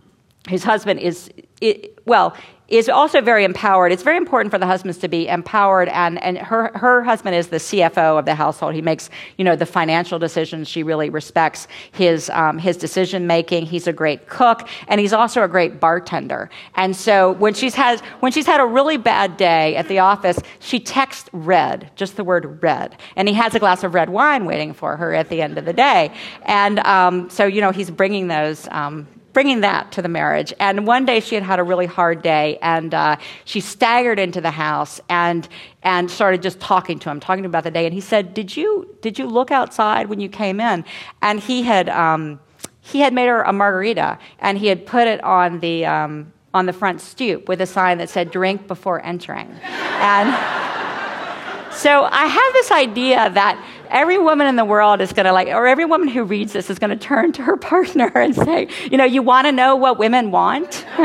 whose husband is, it, well, is also very empowered. It's very important for the husbands to be empowered, and, and her, her husband is the CFO of the household. He makes you know the financial decisions. She really respects his um, his decision making. He's a great cook, and he's also a great bartender. And so when she's had when she's had a really bad day at the office, she texts red, just the word red, and he has a glass of red wine waiting for her at the end of the day. And um, so you know he's bringing those um, bringing that to the marriage. And one day she had had a really hard day, and uh, she staggered into the house and and started just talking to him, talking to him about the day. And he said, "Did you did you look outside when you came in?" And he had um, he had made her a margarita, and he had put it on the um, on the front stoop with a sign that said "Drink before entering," and. So I have this idea that every woman in the world is going to like, or every woman who reads this is going to turn to her partner and say, you know, you want to know what women want?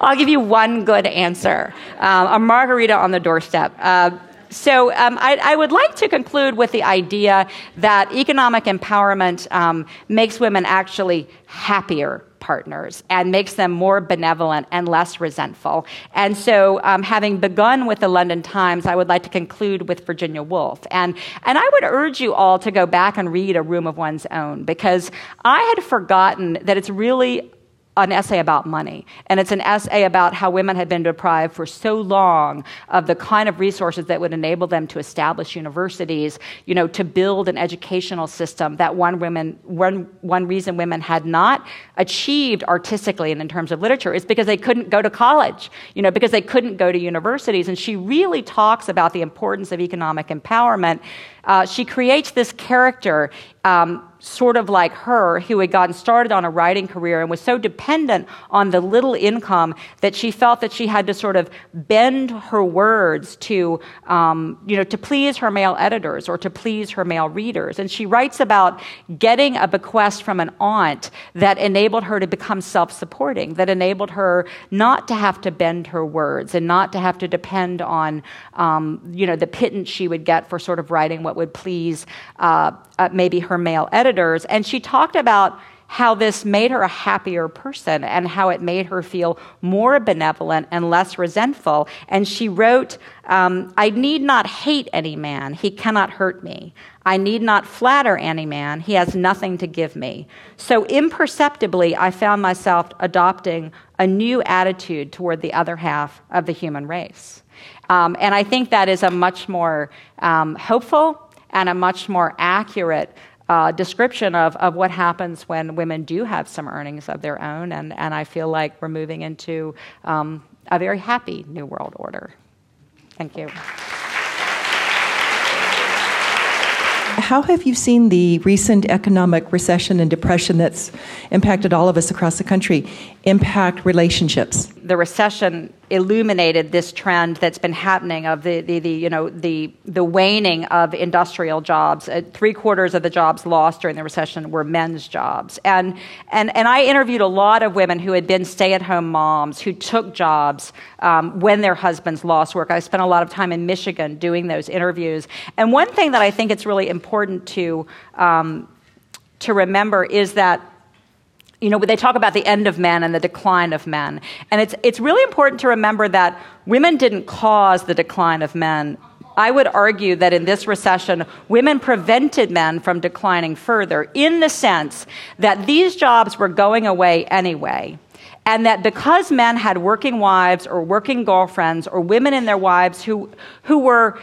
I'll give you one good answer um, a margarita on the doorstep. Uh, so um, I, I, would like to conclude with the idea that economic empowerment um, makes women actually happier partners and makes them more benevolent and less resentful. And so, um, having begun with the London Times, I would like to conclude with Virginia Woolf. And, and I would urge you all to go back and read A Room of One's Own because I had forgotten that it's really an essay about money. And it's an essay about how women had been deprived for so long of the kind of resources that would enable them to establish universities, you know, to build an educational system that one, women, one, one reason women had not achieved artistically and in terms of literature is because they couldn't go to college, you know, because they couldn't go to universities. And she really talks about the importance of economic empowerment. Uh, she creates this character um, sort of like her, who had gotten started on a writing career and was so dependent on the little income that she felt that she had to sort of bend her words to, um, you know, to please her male editors or to please her male readers. And she writes about getting a bequest from an aunt that enabled her to become self-supporting, that enabled her not to have to bend her words and not to have to depend on, um, you know, the pittance she would get for sort of writing what would please uh, uh, maybe her male editors. And she talked about how this made her a happier person and how it made her feel more benevolent and less resentful. And she wrote, um, I need not hate any man, he cannot hurt me. I need not flatter any man, he has nothing to give me. So imperceptibly, I found myself adopting a new attitude toward the other half of the human race. Um, and I think that is a much more um, hopeful and a much more accurate uh, description of, of what happens when women do have some earnings of their own. And, and I feel like we're moving into um, a very happy New World Order. Thank you. How have you seen the recent economic recession and depression that's impacted all of us across the country impact relationships? The recession illuminated this trend that's been happening of the, the, the you know the the waning of industrial jobs. Uh, three quarters of the jobs lost during the recession were men's jobs, and and and I interviewed a lot of women who had been stay-at-home moms who took jobs um, when their husbands lost work. I spent a lot of time in Michigan doing those interviews, and one thing that I think it's really important to um, to remember is that you know, they talk about the end of men and the decline of men. And it's, it's really important to remember that women didn't cause the decline of men. I would argue that in this recession, women prevented men from declining further in the sense that these jobs were going away anyway. And that because men had working wives or working girlfriends or women in their wives who, who were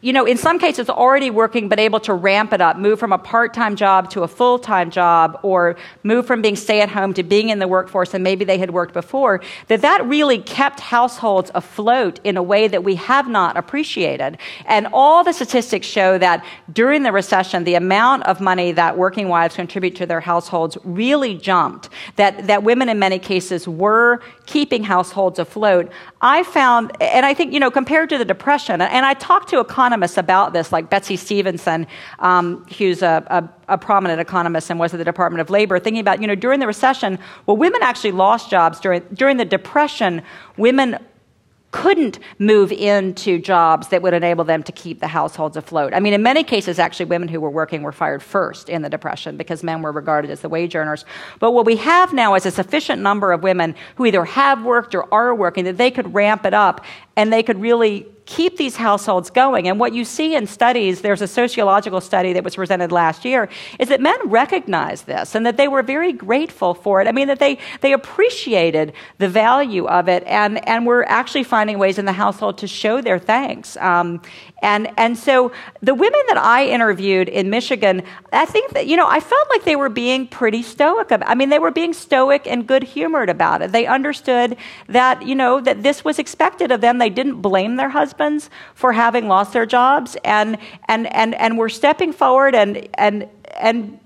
you know, in some cases already working but able to ramp it up, move from a part time job to a full time job, or move from being stay at home to being in the workforce and maybe they had worked before, that that really kept households afloat in a way that we have not appreciated. And all the statistics show that during the recession, the amount of money that working wives contribute to their households really jumped, that, that women in many cases were keeping households afloat. I found, and I think, you know, compared to the Depression, and I talked to economists about this, like Betsey Stevenson, um, who's a, a, a, prominent economist and was at the Department of Labor, thinking about, you know, during the recession, well, women actually lost jobs. During, during the Depression, women couldn't move into jobs that would enable them to keep the households afloat. I mean, in many cases, actually, women who were working were fired first in the Depression because men were regarded as the wage earners. But what we have now is a sufficient number of women who either have worked or are working that they could ramp it up and they could really keep these households going. And what you see in studies, there's a sociological study that was presented last year, is that men recognize this and that they were very grateful for it. I mean, that they, they appreciated the value of it and, and were actually finding ways in the household to show their thanks. Um, and, and so the women that I interviewed in Michigan, I think that, you know, I felt like they were being pretty stoic. About, I mean, they were being stoic and good humored about it. They understood that, you know, that this was expected of them. They didn't blame their husbands for having lost their jobs and, and, and, and were stepping forward and, and, and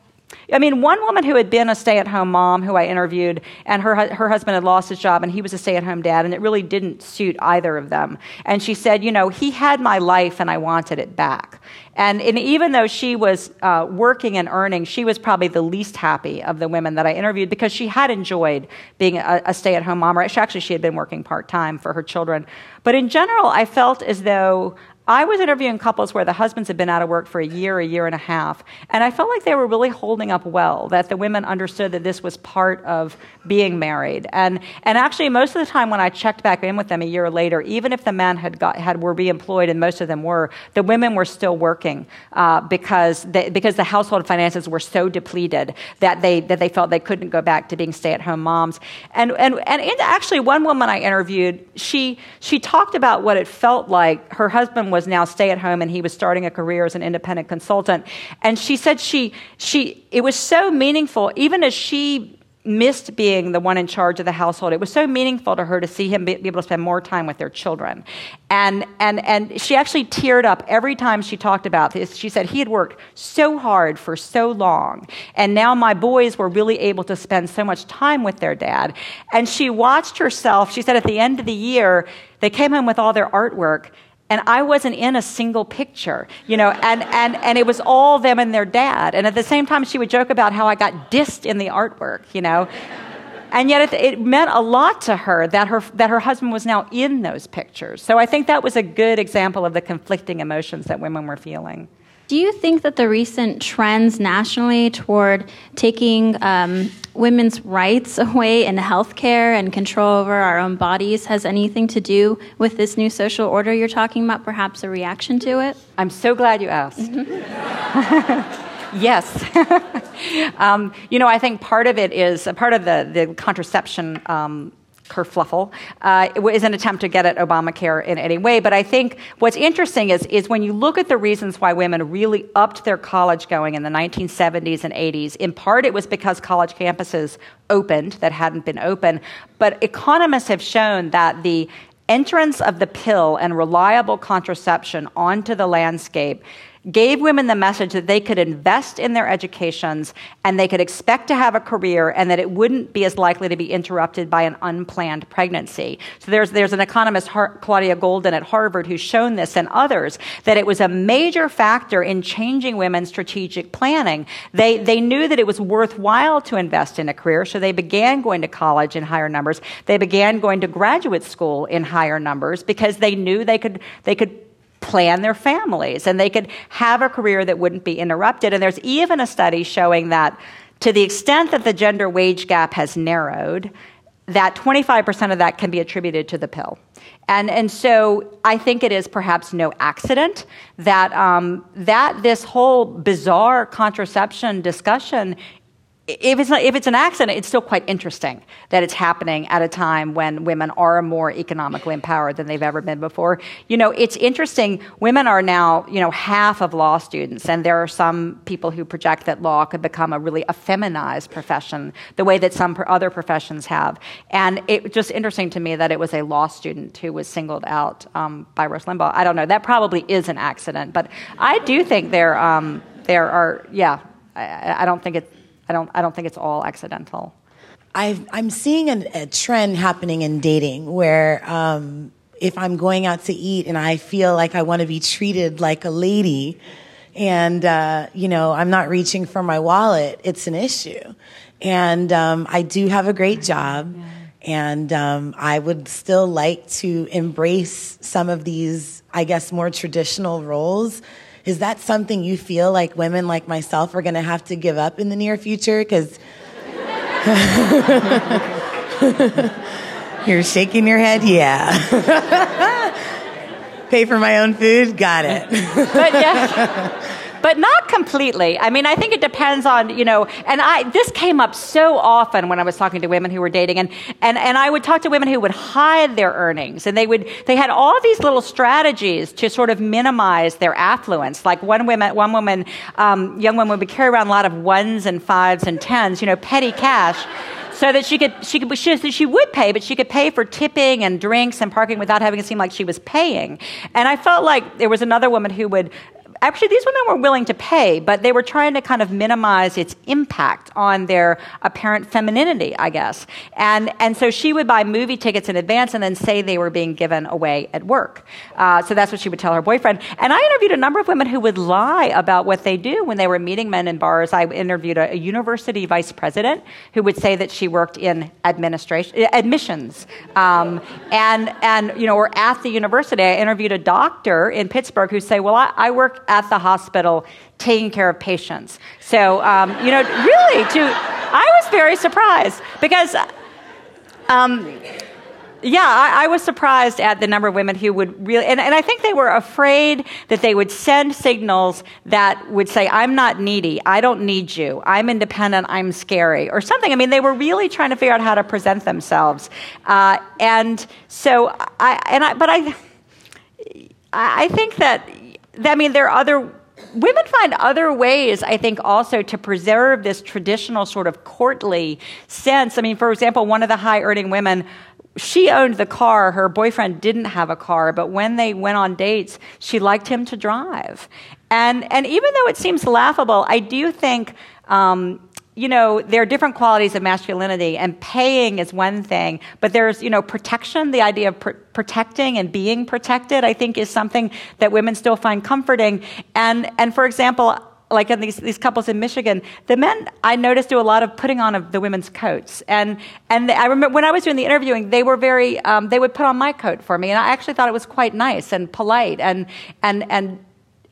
I mean, one woman who had been a stay at home mom who I interviewed, and her, her husband had lost his job, and he was a stay at home dad, and it really didn't suit either of them. And she said, You know, he had my life, and I wanted it back. And, and even though she was uh, working and earning, she was probably the least happy of the women that I interviewed because she had enjoyed being a, a stay at home mom. Or actually, she had been working part time for her children. But in general, I felt as though I was interviewing couples where the husbands had been out of work for a year, a year and a half, and I felt like they were really holding up well, that the women understood that this was part of being married. And, and actually, most of the time when I checked back in with them a year later, even if the men had, got, had were reemployed, and most of them were, the women were still working uh, because, they, because the household finances were so depleted that they, that they felt they couldn't go back to being stay at home moms. And, and, and actually, one woman I interviewed, she, she talked about what it felt like. Her husband was now stay at home and he was starting a career as an independent consultant. And she said she, she, it was so meaningful, even as she missed being the one in charge of the household. It was so meaningful to her to see him be, be, able to spend more time with their children. And, and, and she actually teared up every time she talked about this. She said, He had worked so hard for so long, and now my boys were really able to spend so much time with their dad. And she watched herself, she said, at the end of the year, they came home with all their artwork and I wasn't in a single picture, you know, and, and, and it was all them and their dad. And at the same time, she would joke about how I got dissed in the artwork, you know. And yet it, it meant a lot to her that her, that her husband was now in those pictures. So I think that was a good example of the conflicting emotions that women were feeling. Do you think that the recent trends nationally toward taking um, women's rights away in healthcare and control over our own bodies has anything to do with this new social order you're talking about, perhaps a reaction to it? I'm so glad you asked. yes. um, you know, I think part of it is a part of the, the contraception um, kerfluffle uh, is an attempt to get at Obamacare in any way. But I think what's interesting is, is when you look at the reasons why women really upped their college going in the 1970s and 80s, in part it was because college campuses opened that hadn't been open. But economists have shown that the entrance of the pill and reliable contraception onto the landscape gave women the message that they could invest in their educations and they could expect to have a career and that it wouldn't be as likely to be interrupted by an unplanned pregnancy. So there's, there's an economist, Claudia Goldin at Harvard, who's shown this and others, that it was a major factor in changing women's strategic planning. They, they knew that it was worthwhile to invest in a career, so they began going to college in higher numbers. They began going to graduate school in higher numbers because they knew they could, they could plan their families and they could have a career that wouldn't be interrupted. And there's even a study showing that to the extent that the gender wage gap has narrowed, that 25% of that can be attributed to the pill. And, and so I think it is perhaps no accident that, um, that this whole bizarre contraception discussion if it's, not, if it's an accident, it's still quite interesting that it's happening at a time when women are more economically empowered than they've ever been before. You know, it's interesting. Women are now, you know, half of law students, and there are some people who project that law could become a really effeminized profession, the way that some other professions have. And it's just interesting to me that it was a law student who was singled out um, by Rush Limbaugh. I don't know. That probably is an accident, but I do think there, um, there are, yeah. I, I don't think it I don't, I don't think it's all accidental. i am seeing a, a, trend happening in dating where um, if I'm going out to eat and I feel like I want to be treated like a lady and, uh, you know, I'm not reaching for my wallet, it's an issue. And um, I do have a great job. And um, I would still like to embrace some of these, I guess, more traditional roles. Is that something you feel like women like myself are going to have to give up in the near future? Because you're shaking your head, yeah. Pay for my own food, got it. but yeah but not completely. I mean, I think it depends on, you know, and I, this came up so often when I was talking to women who were dating and, and, and I would talk to women who would hide their earnings and they would, they had all these little strategies to sort of minimize their affluence. Like one woman, one woman, um, young woman would carry around a lot of ones and fives and tens, you know, petty cash so that she could she could she, she would pay, but she could pay for tipping and drinks and parking without having it seem like she was paying. And I felt like there was another woman who would actually, these women were willing to pay, but they were trying to kind of minimize its impact on their apparent femininity, I guess. And, and so she would buy movie tickets in advance and then say they were being given away at work. Uh, so that's what she would tell her boyfriend. And I interviewed a number of women who would lie about what they do when they were meeting men in bars. I interviewed a, a university vice president who would say that she worked in administration, admissions. Um, and, and, you know, or at the university, I interviewed a doctor in Pittsburgh who say, well, I, I work at the hospital taking care of patients. So, um, you know, really, to, I was very surprised because, um, yeah, I, I, was surprised at the number of women who would really, and, and I think they were afraid that they would send signals that would say, I'm not needy, I don't need you, I'm independent, I'm scary, or something. I mean, they were really trying to figure out how to present themselves. Uh, and so, I, and I, but I, I think that I mean, there are other women find other ways, I think, also to preserve this traditional sort of courtly sense. I mean, for example, one of the high earning women, she owned the car. Her boyfriend didn't have a car, but when they went on dates, she liked him to drive. And, and even though it seems laughable, I do think um, you know, there are different qualities of masculinity, and paying is one thing, but there's, you know, protection, the idea of pr- protecting and being protected, I think is something that women still find comforting. And, and for example, like in these, these couples in Michigan, the men I noticed do a lot of putting on of the women's coats. And, and I remember when I was doing the interviewing, they were very, um, they would put on my coat for me. And I actually thought it was quite nice and polite and, and, and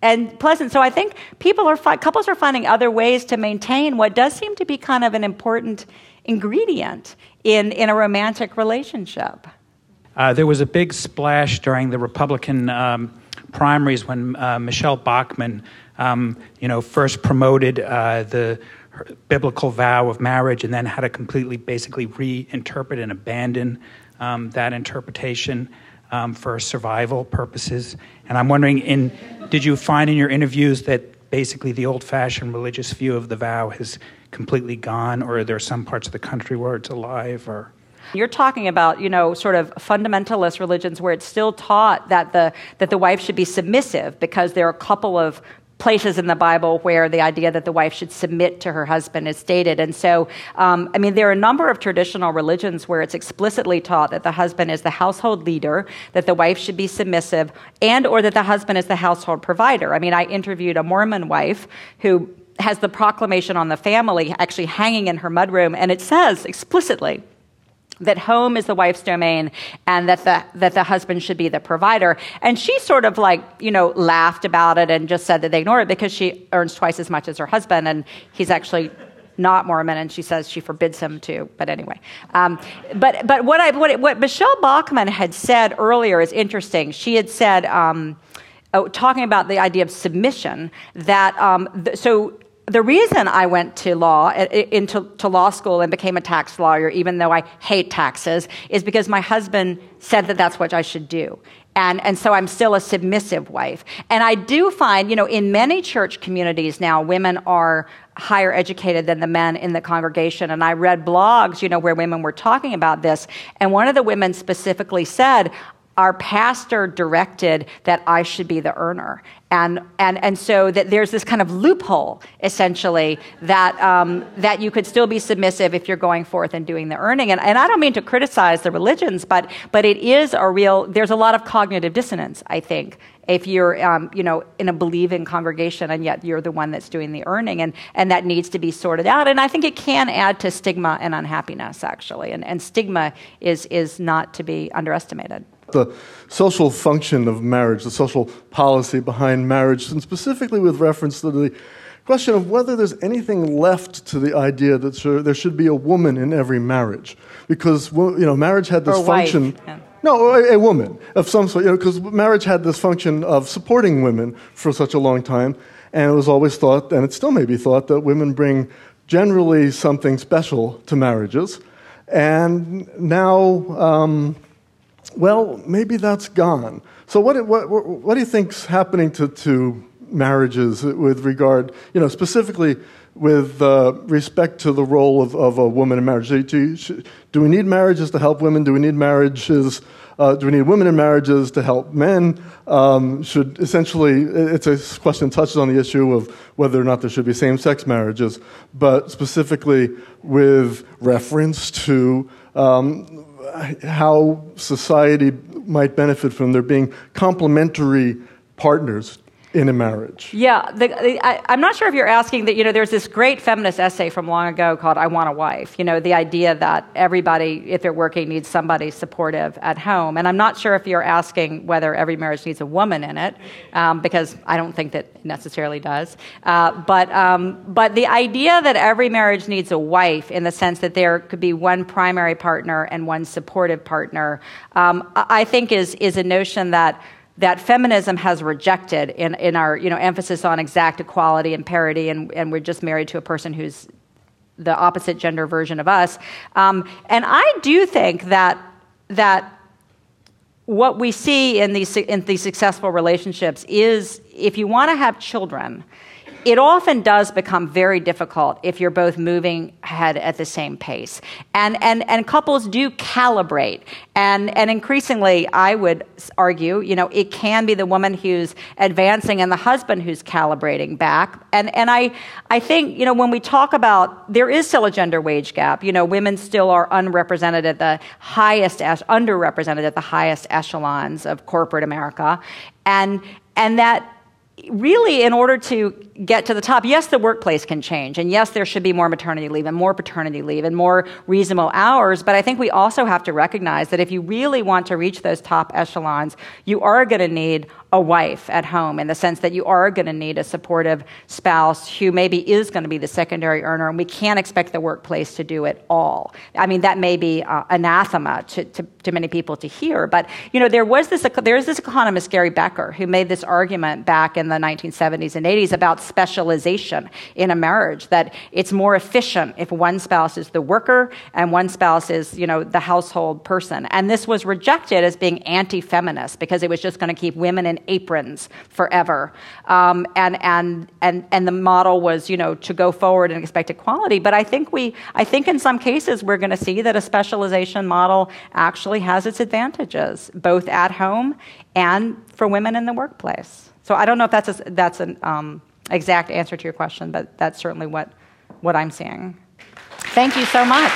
and pleasant. So I think people are couples are finding other ways to maintain what does seem to be kind of an important ingredient in in a romantic relationship. Uh, there was a big splash during the Republican um, primaries when uh, Michele Bachmann, um, you know, first promoted uh, the biblical vow of marriage and then had to completely, basically, reinterpret and abandon um, that interpretation um, for survival purposes. And I'm wondering, in, did you find in your interviews that basically the old fashioned religious view of the vow has completely gone, or are there some parts of the country where it's alive? Or you're talking about, you know, sort of fundamentalist religions where it's still taught that the that the wife should be submissive because there are a couple of places in the Bible where the idea that the wife should submit to her husband is stated. And so, um, I mean, there are a number of traditional religions where it's explicitly taught that the husband is the household leader, that the wife should be submissive, and or that the husband is the household provider. I mean, I interviewed a Mormon wife who has the proclamation on the family actually hanging in her mudroom, and it says explicitly that home is the wife's domain and that the, that the husband should be the provider. And she sort of like, you know, laughed about it and just said that they ignore it because she earns twice as much as her husband and he's actually not Mormon, and she says she forbids him to. But anyway, um, but but what I what, what Michele Bachmann had said earlier is interesting. She had said. Um, oh, talking about the idea of submission, that um, th- so the reason I went to law, eh, eh, into to law school and became a tax lawyer, even though I hate taxes, is because my husband said that that's what I should do. And, and so I'm still a submissive wife. And I do find, you know, in many church communities now, women are higher educated than the men in the congregation. And I read blogs, you know, where women were talking about this. And one of the women specifically said, our pastor directed that I should be the earner. And, and, and so that there's this kind of loophole, essentially, that, um, that you could still be submissive if you're going forth and doing the earning. And, and I don't mean to criticize the religions, but, but it is a real, there's a lot of cognitive dissonance, I think, if you're um, you know in a believing congregation and yet you're the one that's doing the earning. And and that needs to be sorted out. And i think it can add to stigma and unhappiness actually. And, and stigma is is not to be underestimated the social function of marriage, the social policy behind marriage, and specifically with reference to the question of whether there's anything left to the idea that there should be a woman in every marriage. Because, you know, marriage had this function. Yeah. No, a, a, woman of some sort, you know, because marriage had this function of supporting women for such a long time, and it was always thought, and it still may be thought, that women bring generally something special to marriages. And now, um, well, maybe that's gone. So, what, what, what do you think's happening to, to marriages with regard, you know, specifically with uh, respect to the role of, of a woman in marriage? Do, do, do, we need marriages to help women? Do we need marriages? Uh, do we need women in marriages to help men? Um, should essentially, it's a question that touches on the issue of whether or not there should be same sex marriages, but specifically with reference to um, how society might benefit from there being complementary partners in a marriage. Yeah, the, the, I, am not sure if you're asking that. You know, there's this great feminist essay from long ago called "I Want a Wife." You know, the idea that everybody, if they're working, needs somebody supportive at home. And I'm not sure if you're asking whether every marriage needs a woman in it, um, because I don't think that necessarily does. Uh, but um, but the idea that every marriage needs a wife, in the sense that there could be one primary partner and one supportive partner, um, I think is is a notion that that feminism has rejected in, in our you know, emphasis on exact equality and parity, and, and we're just married to a person who's the opposite gender version of us. Um, and I do think that, that what we see in these, in these successful relationships is if you want to have children, it often does become very difficult if you're both moving ahead at the same pace. And, and, and couples do calibrate. And, and increasingly, I would argue, you know, it can be the woman who's advancing and the husband who's calibrating back. And, and I, I think, you know, when we talk about, there is still a gender wage gap. You know, women still are unrepresented at the highest, underrepresented at the highest echelons of corporate America. And, and that really, in order to get to the top, yes, the workplace can change. And yes, there should be more maternity leave and more paternity leave and more reasonable hours. But I think we also have to recognize that if you really want to reach those top echelons, you are going to need a wife at home in the sense that you are going to need a supportive spouse who maybe is going to be the secondary earner, and we can't expect the workplace to do it all. I mean, that may be uh, anathema to, to, to, many people to hear, but you know, there was this there's this economist Gary Becker who made this argument back in the 1970s and 80s about specialization in a marriage that it's more efficient if one spouse is the worker and one spouse is you know the household person, and this was rejected as being anti-feminist because it was just going to keep women in aprons forever. Um, and, and, and, and the model was, you know, to go forward and expect equality. But I think, we, I think in some cases we're going to see that a specialization model actually has its advantages, both at home and for women in the workplace. So I don't know if that's, a, that's an um, exact answer to your question, but that's certainly what, what I'm seeing. Thank you so much.